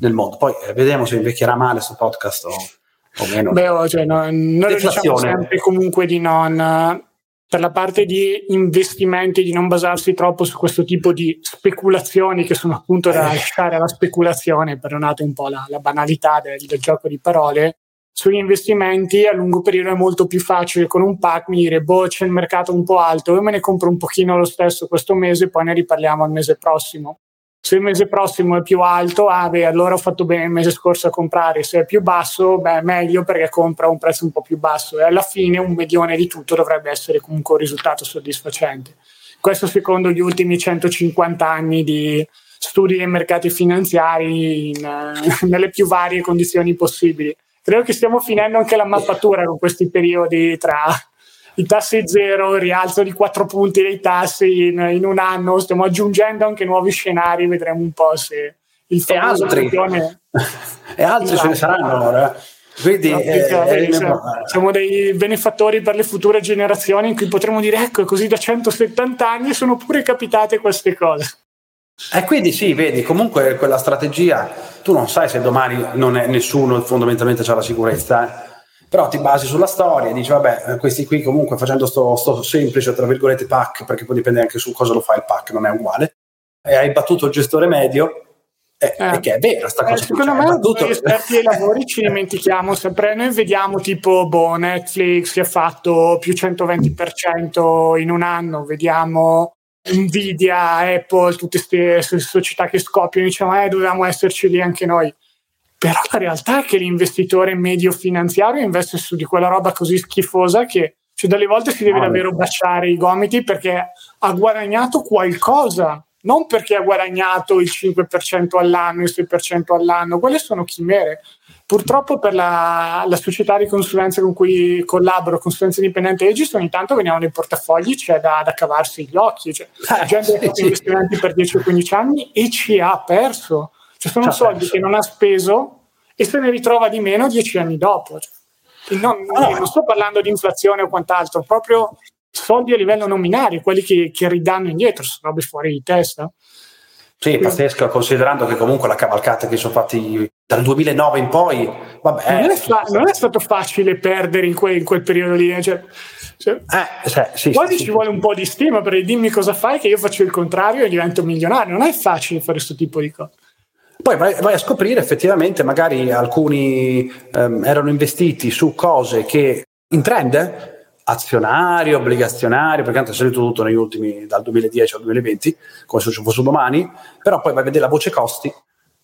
nel mondo. Poi eh, vediamo se invecchierà male questo podcast o, o meno.
Beh, oh, cioè, no, noi diciamo sempre comunque di non per la parte di investimenti, di non basarsi troppo su questo tipo di speculazioni che sono appunto da eh. lasciare alla speculazione, perdonate un po' la, la banalità del, del, gioco di parole. Sugli investimenti a lungo periodo è molto più facile con un pack mi dire, boh, c'è il mercato un po' alto, io me ne compro un pochino lo stesso questo mese, poi ne riparliamo al mese prossimo se il mese prossimo è più alto, ah beh, allora ho fatto bene il mese scorso a comprare, se è più basso, beh, meglio perché compra a un prezzo un po' più basso e alla fine un medione di tutto dovrebbe essere comunque un risultato soddisfacente. Questo secondo gli ultimi 150 anni di studi dei mercati finanziari in, uh, nelle più varie condizioni possibili. Credo che stiamo finendo anche la mappatura con questi periodi tra i tassi zero, il rialzo di 4 punti dei tassi in, in, un anno, stiamo aggiungendo anche nuovi scenari, vedremo un po' se il
e altri, e altri ce ne saranno ora. Quindi no,
eh, eh, siamo, siamo dei benefattori per le future generazioni in cui potremo dire ecco così da 170 anni sono pure capitate queste cose.
E quindi sì, vedi, comunque quella strategia, tu non sai se domani non è nessuno fondamentalmente c'ha la sicurezza, eh? però ti basi sulla storia e dici vabbè eh, questi qui comunque facendo sto, sto semplice tra virgolette pack perché poi dipende anche su cosa lo fa il pack non è uguale e hai battuto il gestore medio eh, eh, che è vero sta cosa
eh, secondo me battuto... noi esperti dei lavori ci dimentichiamo sempre noi vediamo tipo boh, Netflix che ha fatto più 120% in un anno vediamo Nvidia, Apple, tutte queste società che scoppiano diciamo eh dovevamo esserci lì anche noi però la realtà è che l'investitore medio finanziario investe su di quella roba così schifosa che cioè, delle volte si deve ah, davvero baciare i gomiti perché ha guadagnato qualcosa, non perché ha guadagnato il 5% all'anno, il 6% all'anno, quelle sono chimere. Purtroppo per la, la società di consulenza con cui collaboro, consulenza indipendente Aegis, ogni tanto veniamo nei portafogli, c'è da, da cavarsi gli occhi. Cioè, la gente ha fatto investimenti per 10 o 15 anni e ci ha perso cioè sono C'ha soldi perso. che non ha speso e se ne ritrova di meno dieci anni dopo. Cioè, non, ah, non, sto parlando di inflazione o quant'altro, proprio soldi a livello nominale, quelli che, che ridanno indietro, sono robe fuori di testa.
Sì, è pazzesco, considerando che comunque la cavalcata che sono fatti dal 2009 in poi, vabbè.
Non è, fa- non è stato facile perdere in, que- in quel periodo lì. Eh, cioè, cioè, eh, cioè, sì, quasi sì, ci sì. vuole un po' di stima per dimmi cosa fai che io faccio il contrario e divento milionario. Non è facile fare questo tipo di cose.
Poi vai, vai, a scoprire effettivamente magari alcuni ehm, erano investiti su cose che in trend, azionario, obbligazionario, perché tanto è salito tutto negli ultimi dal 2010 al 2020, come se ci fosse domani, però poi vai a vedere la voce costi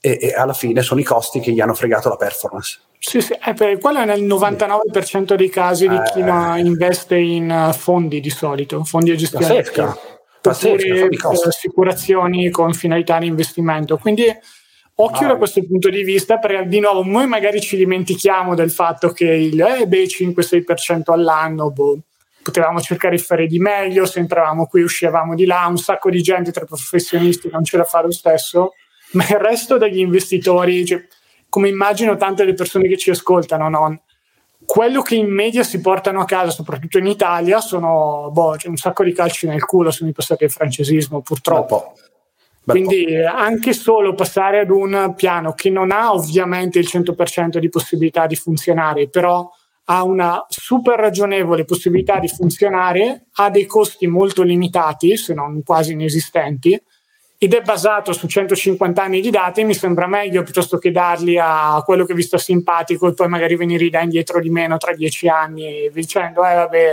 e, e, alla fine sono i costi che gli hanno fregato la performance.
Sì, sì, eh, per, quello è nel 99% dei casi di chi eh, investe in uh, fondi di solito, fondi a gestione.
Pazzesca,
pazzesca, assicurazioni con finalità di investimento. Quindi Occhio ah. da questo punto di vista, perché di nuovo noi magari ci dimentichiamo del fatto che il eh, beh, 5-6% all'anno, boh, potevamo cercare di fare di meglio, se entravamo qui uscivamo di là, un sacco di gente tra professionisti non ce la fa lo stesso, ma il resto degli investitori, cioè, come immagino tante delle persone che ci ascoltano, no? quello che in media si portano a casa, soprattutto in Italia, sono boh, c'è un sacco di calci nel culo, se mi passate il francesismo, purtroppo. Quindi anche solo passare ad un piano che non ha ovviamente il 100% di possibilità di funzionare, però ha una super ragionevole possibilità di funzionare, ha dei costi molto limitati, se non quasi inesistenti, ed è basato su 150 anni di dati, mi sembra meglio piuttosto che darli a quello che vi sta simpatico e poi magari venire da indietro di meno tra dieci anni dicendo, eh vabbè,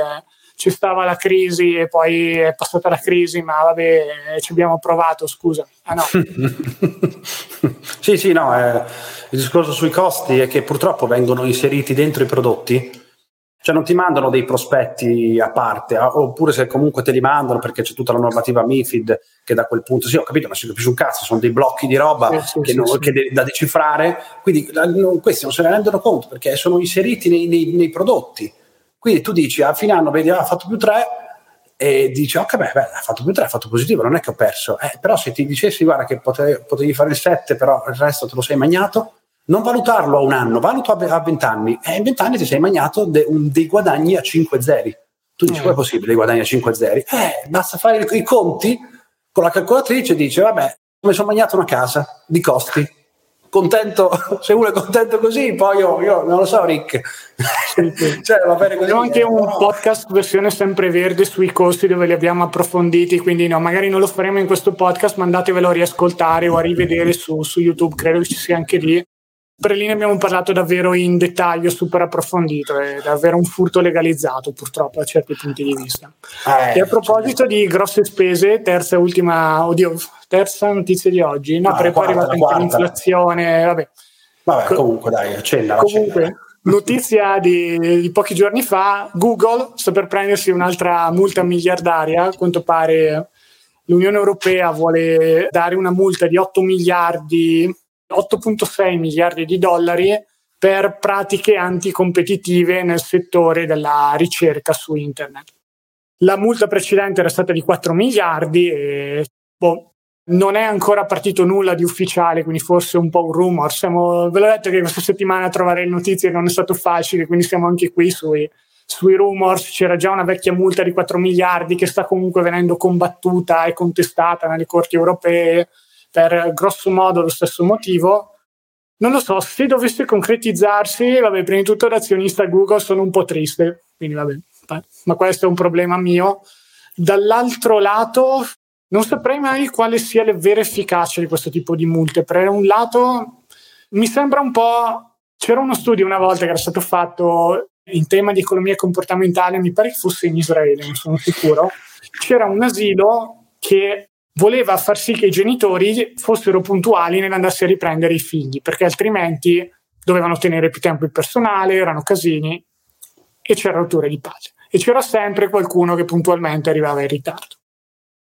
ci stava la crisi e poi è passata la crisi, ma vabbè, ci abbiamo provato, scusa. Ah, no.
sì, sì, no, eh, il discorso sui costi è che purtroppo vengono inseriti dentro i prodotti, cioè non ti mandano dei prospetti a parte, oppure se comunque te li mandano perché c'è tutta la normativa MIFID che da quel punto, sì ho capito, ma si capisce un cazzo, sono dei blocchi di roba sì, sì, che, sì, non, che de- da decifrare, quindi non, questi non se ne rendono conto perché sono inseriti nei, nei, nei prodotti quindi tu dici a fine anno, vedi, ah, ha fatto più 3 e dici, ok, beh, beh, ha fatto più 3, ha fatto positivo, non è che ho perso. Eh, però se ti dicessi, guarda, che potevi, potevi fare il 7, però il resto te lo sei magnato, non valutarlo a un anno, valuto a 20 anni. E in 20 anni ti sei magnato de, un, dei guadagni a 5 zeri. Tu dici, mm. come è possibile dei guadagni a 5 zeri? Eh, basta fare i, i conti con la calcolatrice e dici, vabbè, come sono magnato una casa di costi contento, se uno è contento così, poi io, io non lo so, Rick.
cioè, va bene così. Abbiamo anche un no. podcast versione sempreverde sui costi dove li abbiamo approfonditi, quindi no, magari non lo faremo in questo podcast, ma andatevelo a riascoltare o a rivedere su, su YouTube, credo che ci sia anche lì per lì ne abbiamo parlato davvero in dettaglio, super approfondito, è davvero un furto legalizzato purtroppo da certi punti di vista. Eh, e a proposito di grosse spese, terza e ultima, oddio, terza notizia di oggi, no, no perché poi è arrivata anche l'inflazione, vabbè.
Vabbè, comunque dai, accenna.
Comunque, accenna. notizia di, di, pochi giorni fa, Google sta per prendersi un'altra multa miliardaria, a quanto pare l'Unione Europea vuole dare una multa di 8 miliardi 8.6 miliardi di dollari per pratiche anticompetitive nel settore della ricerca su internet. La multa precedente era stata di 4 miliardi e boh, non è ancora partito nulla di ufficiale, quindi forse un po' un rumor. Siamo, ve l'ho detto che questa settimana trovare le notizie non è stato facile, quindi siamo anche qui sui, sui rumors. C'era già una vecchia multa di 4 miliardi che sta comunque venendo combattuta e contestata nelle corti europee per grosso modo lo stesso motivo. Non lo so, se dovesse concretizzarsi, vabbè, prima di tutto da azionista Google sono un po' triste, quindi vabbè, ma questo è un problema mio. Dall'altro lato, non saprei mai quale sia la vera efficacia di questo tipo di multe. Per un lato, mi sembra un po'. C'era uno studio una volta che era stato fatto in tema di economia comportamentale, mi pare che fosse in Israele, non sono sicuro. C'era un asilo che voleva far sì che i genitori fossero puntuali nell'andarsi a riprendere i figli, perché altrimenti dovevano tenere più tempo il personale, erano casini e c'era rottura di pace. E c'era sempre qualcuno che puntualmente arrivava in ritardo.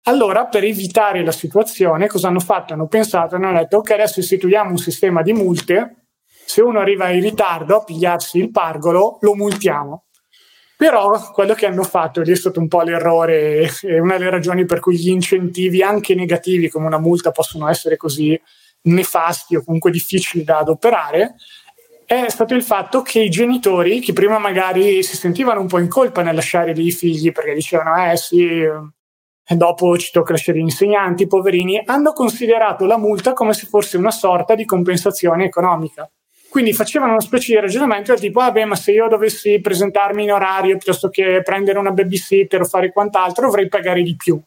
Allora, per evitare la situazione, cosa hanno fatto? Hanno pensato, hanno detto, ok, adesso istituiamo un sistema di multe, se uno arriva in ritardo a pigliarsi il pargolo, lo multiamo. Però quello che hanno fatto, ed è stato un po' l'errore e una delle ragioni per cui gli incentivi anche negativi come una multa possono essere così nefasti o comunque difficili da adoperare, è stato il fatto che i genitori, che prima magari si sentivano un po' in colpa nel lasciare dei figli perché dicevano eh sì, dopo ci tocca lasciare gli insegnanti, poverini, hanno considerato la multa come se fosse una sorta di compensazione economica. Quindi facevano una specie di ragionamento del tipo, vabbè, ma se io dovessi presentarmi in orario piuttosto che prendere una babysitter o fare quant'altro, dovrei pagare di più.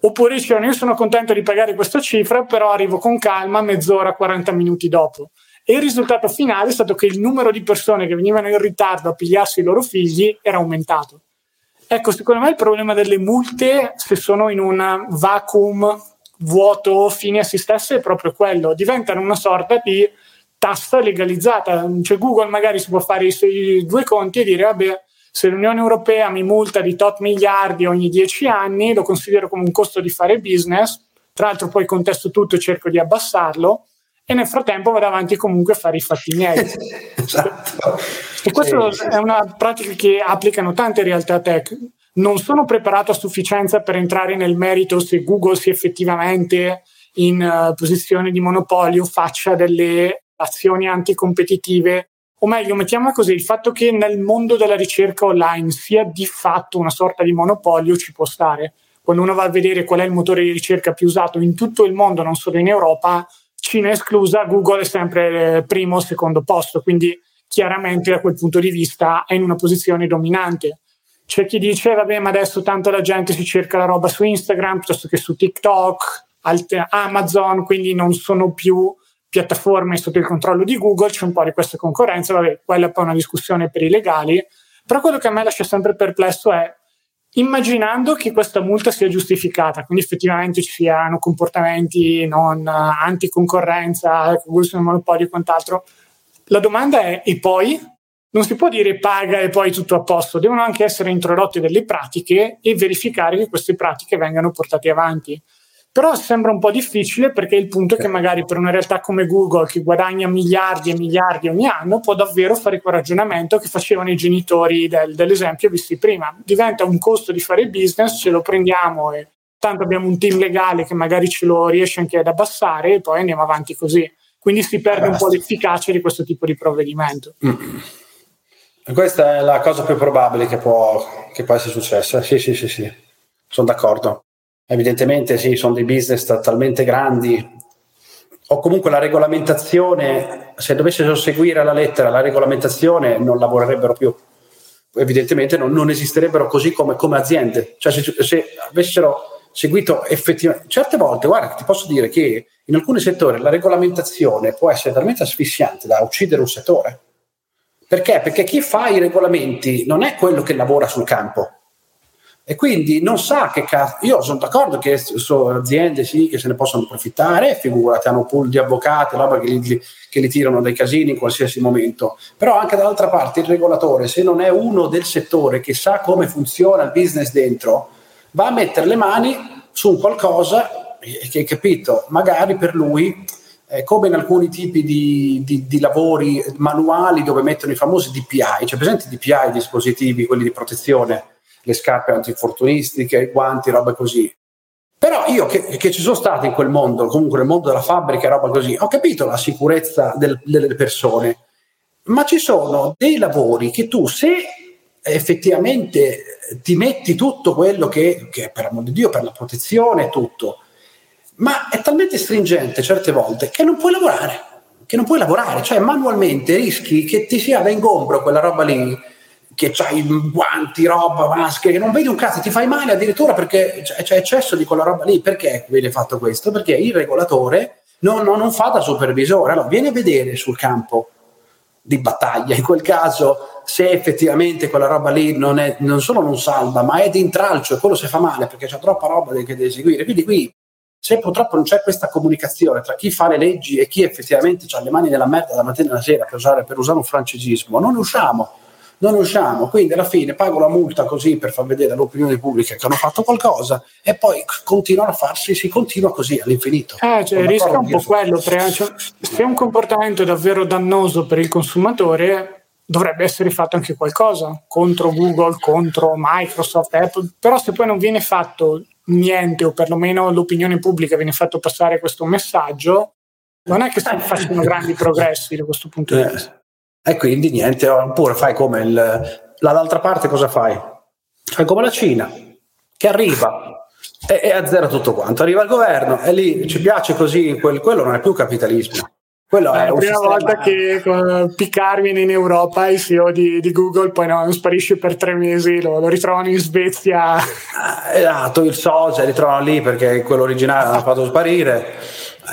Oppure dicevano, io sono contento di pagare questa cifra, però arrivo con calma mezz'ora, 40 minuti dopo. E il risultato finale è stato che il numero di persone che venivano in ritardo a pigliarsi i loro figli era aumentato. Ecco, secondo me il problema delle multe, se sono in un vacuum vuoto fine a se stesse, è proprio quello. Diventano una sorta di tassa legalizzata. Cioè Google magari si può fare i suoi due conti e dire vabbè, se l'Unione Europea mi multa di tot miliardi ogni dieci anni, lo considero come un costo di fare business, tra l'altro poi contesto tutto e cerco di abbassarlo e nel frattempo vado avanti comunque a fare i fatti miei. esatto. E questa sì. è una pratica che applicano tante realtà tech. Non sono preparato a sufficienza per entrare nel merito se Google sia effettivamente in uh, posizione di monopolio faccia delle azioni anticompetitive, o meglio, mettiamola così, il fatto che nel mondo della ricerca online sia di fatto una sorta di monopolio ci può stare. Quando uno va a vedere qual è il motore di ricerca più usato in tutto il mondo, non solo in Europa, Cina esclusa, Google è sempre primo o secondo posto, quindi chiaramente da quel punto di vista è in una posizione dominante. C'è chi dice, vabbè, ma adesso tanto la gente si cerca la roba su Instagram piuttosto che su TikTok, Amazon, quindi non sono più piattaforme sotto il controllo di Google, c'è un po' di questa concorrenza, vabbè, quella è poi una discussione per i legali, però quello che a me lascia sempre perplesso è immaginando che questa multa sia giustificata, quindi effettivamente ci siano comportamenti non anticoncorrenza, Google sul monopolio e quant'altro, la domanda è e poi? Non si può dire paga e poi tutto a posto, devono anche essere introdotte delle pratiche e verificare che queste pratiche vengano portate avanti. Però sembra un po' difficile perché il punto è che magari per una realtà come Google che guadagna miliardi e miliardi ogni anno può davvero fare quel ragionamento che facevano i genitori del, dell'esempio visti prima. Diventa un costo di fare business, ce lo prendiamo e tanto abbiamo un team legale che magari ce lo riesce anche ad abbassare e poi andiamo avanti così. Quindi si perde un po' l'efficacia di questo tipo di provvedimento. Mm.
Questa è la cosa più probabile che può, che può essere successa. Sì, sì, sì, sì, sono d'accordo. Evidentemente sì, sono dei business talmente grandi o comunque la regolamentazione, se dovessero seguire alla lettera la regolamentazione non lavorerebbero più. Evidentemente non, non esisterebbero così come, come aziende. Cioè se, se, avessero seguito effettivamente... Certe volte, guarda, ti posso dire che in alcuni settori la regolamentazione può essere talmente asfissiante da uccidere un settore. Perché? Perché chi fa i regolamenti non è quello che lavora sul campo, e quindi non sa che cazzo. Io sono d'accordo che sono aziende sì che se ne possono approfittare, figurati, hanno pool di avvocati, roba che li, che li tirano dai casini in qualsiasi momento. Però anche dall'altra parte il regolatore, se non è uno del settore che sa come funziona il business dentro, va a mettere le mani su qualcosa che, capito, magari per lui eh, come in alcuni tipi di, di, di, lavori manuali dove mettono i famosi DPI, cioè presenti DPI, dispositivi, quelli di protezione le scarpe antinfortunistiche, i guanti, roba così. Però io che, che, ci sono stato in quel mondo, comunque nel mondo della fabbrica e roba così, ho capito la sicurezza del, delle persone, ma ci sono dei lavori che tu se effettivamente ti metti tutto quello che, che per amor di Dio, per la protezione e tutto, ma è talmente stringente certe volte che non puoi lavorare, che non puoi lavorare, cioè manualmente rischi che ti sia da ingombro quella roba lì che c'hai guanti, roba, maschere, che non vedi un cazzo, ti fai male addirittura perché c'è eccesso di quella roba lì. Perché viene fatto questo? Perché il regolatore non, non, non fa da supervisore, allora viene a vedere sul campo di battaglia, in quel caso se effettivamente quella roba lì non, è, non solo non salva, ma è di intralcio e quello si fa male perché c'è troppa roba che deve seguire. Quindi qui se purtroppo non c'è questa comunicazione tra chi fa le leggi e chi effettivamente ha le mani nella merda da mattina alla sera per usare, per usare un francegismo, non usciamo non usciamo, quindi alla fine pago la multa così per far vedere all'opinione pubblica che hanno fatto qualcosa e poi continuano a farsi, si continua così all'infinito.
Eh, cioè, il rischio è un po' quello, cioè, se è un comportamento davvero dannoso per il consumatore dovrebbe essere fatto anche qualcosa contro Google, contro Microsoft, Apple, però se poi non viene fatto niente o perlomeno l'opinione pubblica viene fatto passare questo messaggio, non è che si facciano grandi progressi da questo punto di eh. vista.
E quindi niente, oppure fai come il, dall'altra parte cosa fai? Fai come la Cina, che arriva e, e azzera tutto quanto. Arriva il governo e lì ci piace così, quel, quello non è più capitalismo. Quello
è,
è
la prima sistema... volta che uh, Picard in Europa, il CEO di, di Google, poi no, sparisce per tre mesi, lo, lo ritrovano in Svezia.
Ah, esatto, il social ritrovano lì perché quello originale l'hanno fatto sparire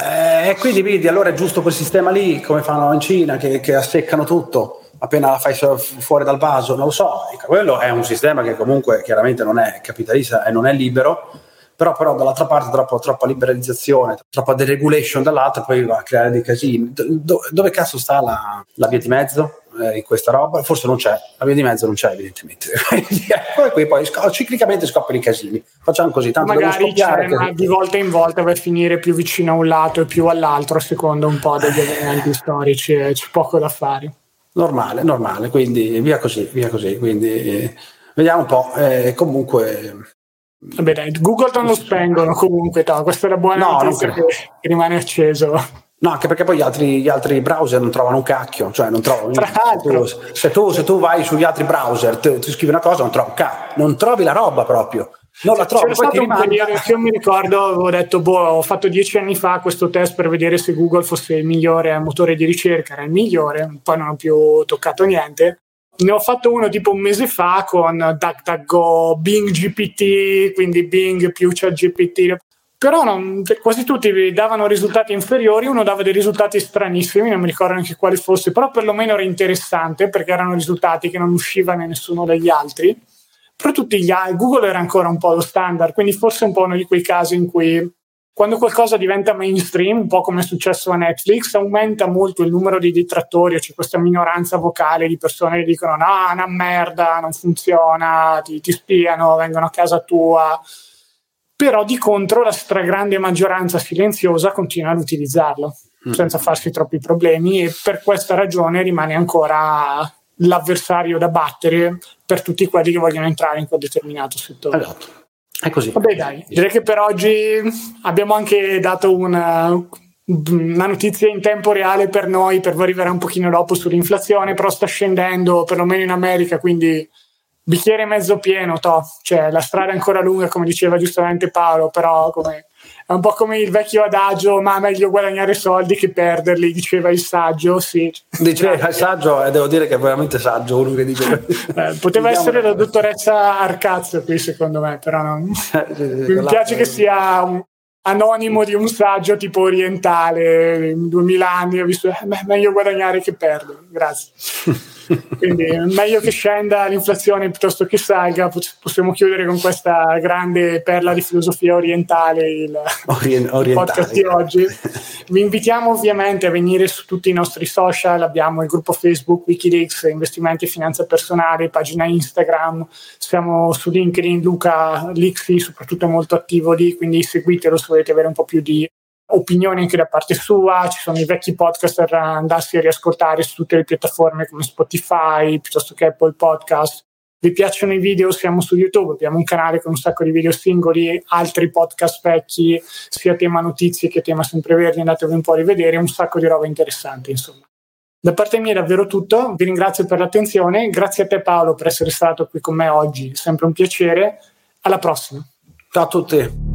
eh, e quindi vedi, allora è giusto quel sistema lì, come fanno in Cina, che, che asseccano tutto appena la fai fuori dal vaso, non lo so. Quello è un sistema che comunque chiaramente non è capitalista e non è libero, però, però dall'altra parte troppo, troppa liberalizzazione, troppa deregulation dall'altra, poi va a creare dei casini. Do, dove cazzo sta la, la via di mezzo? eh, in questa roba, forse non c'è, la via di mezzo non c'è evidentemente. poi, poi, poi sc- ciclicamente scoppiano i casini. Facciamo così, tanto
magari c'è, ma di volta in volta a finire più vicino a un lato e più all'altro, secondo un po' degli eventi storici, eh, c'è poco da fare.
Normale, normale, quindi via così, via così. Quindi eh, vediamo un po'. Eh, comunque
Vabbè, dai, Google non lo spengono comunque, no, questa è la buona no, notizia che, che, rimane acceso.
No, anche perché poi gli altri, gli altri, browser non trovano un cacchio, cioè non trovano Tra l'altro. Se tu, se tu vai sugli altri browser, ti, ti scrivi una cosa, non trovi un cacchio, non trovi la roba proprio. Non la trovi.
C'era stato un periodo io mi ricordo, avevo detto, boh, ho fatto dieci anni fa questo test per vedere se Google fosse il migliore motore di ricerca, era il migliore, poi non ho più toccato niente. Ne ho fatto uno tipo un mese fa con DuckDuckGo, Bing GPT, quindi Bing più ChatGPT però non, quasi tutti davano risultati inferiori, uno dava dei risultati stranissimi, non mi ricordo neanche quali fosse, però perlomeno era interessante perché erano risultati che non uscivano in nessuno degli altri. Però tutti gli Google era ancora un po' lo standard, quindi forse un po' uno di quei casi in cui quando qualcosa diventa mainstream, un po' come è successo a Netflix, aumenta molto il numero di detrattori, c'è questa minoranza vocale di persone che dicono no, è una merda, non funziona, ti, ti spiano, vengono a casa tua però di contro la stragrande maggioranza silenziosa continua ad utilizzarlo mm. senza farsi troppi problemi e per questa ragione rimane ancora l'avversario da battere per tutti quelli che vogliono entrare in quel determinato settore.
Esatto. È così.
Vabbè, dai, direi che per oggi abbiamo anche dato una, una notizia in tempo reale per noi, per arrivare un pochino dopo sull'inflazione, però sta scendendo perlomeno in America, quindi bicchiere mezzo pieno, to. cioè la strada è ancora lunga, come diceva giustamente Paolo, però come È un po' come il vecchio adagio, ma meglio guadagnare soldi che perderli, diceva il saggio. Sì.
Diceva il saggio, e devo dire che è veramente saggio quello che dice.
Eh, poteva essere la dottoressa Arcazzo qui, secondo me, però non... Mi piace che sia un, anonimo di un saggio tipo orientale in 2000 anni ho visto eh, meglio guadagnare che perdere grazie quindi meglio che scenda l'inflazione piuttosto che salga possiamo chiudere con questa grande perla di filosofia orientale il, Orient- il podcast di oggi. Vi invitiamo ovviamente a venire su tutti i nostri social abbiamo il gruppo Facebook Wikileaks investimenti e finanza personale pagina Instagram siamo su LinkedIn Luca Lixi soprattutto molto attivo lì quindi seguitelo se volete avere un po' più di opinioni anche da parte sua, ci sono i vecchi podcast per andarsi a riascoltare su tutte le piattaforme come Spotify piuttosto che Apple Podcast. Vi piacciono i video? Siamo su YouTube, abbiamo un canale con un sacco di video singoli, altri podcast vecchi, sia tema notizie che tema sempre verdi, andatevi un po' a rivedere, un sacco di roba interessante insomma. Da parte mia è davvero tutto, vi ringrazio per l'attenzione, grazie a te Paolo per essere stato qui con me oggi, sempre un piacere, alla prossima.
Ciao a tutti.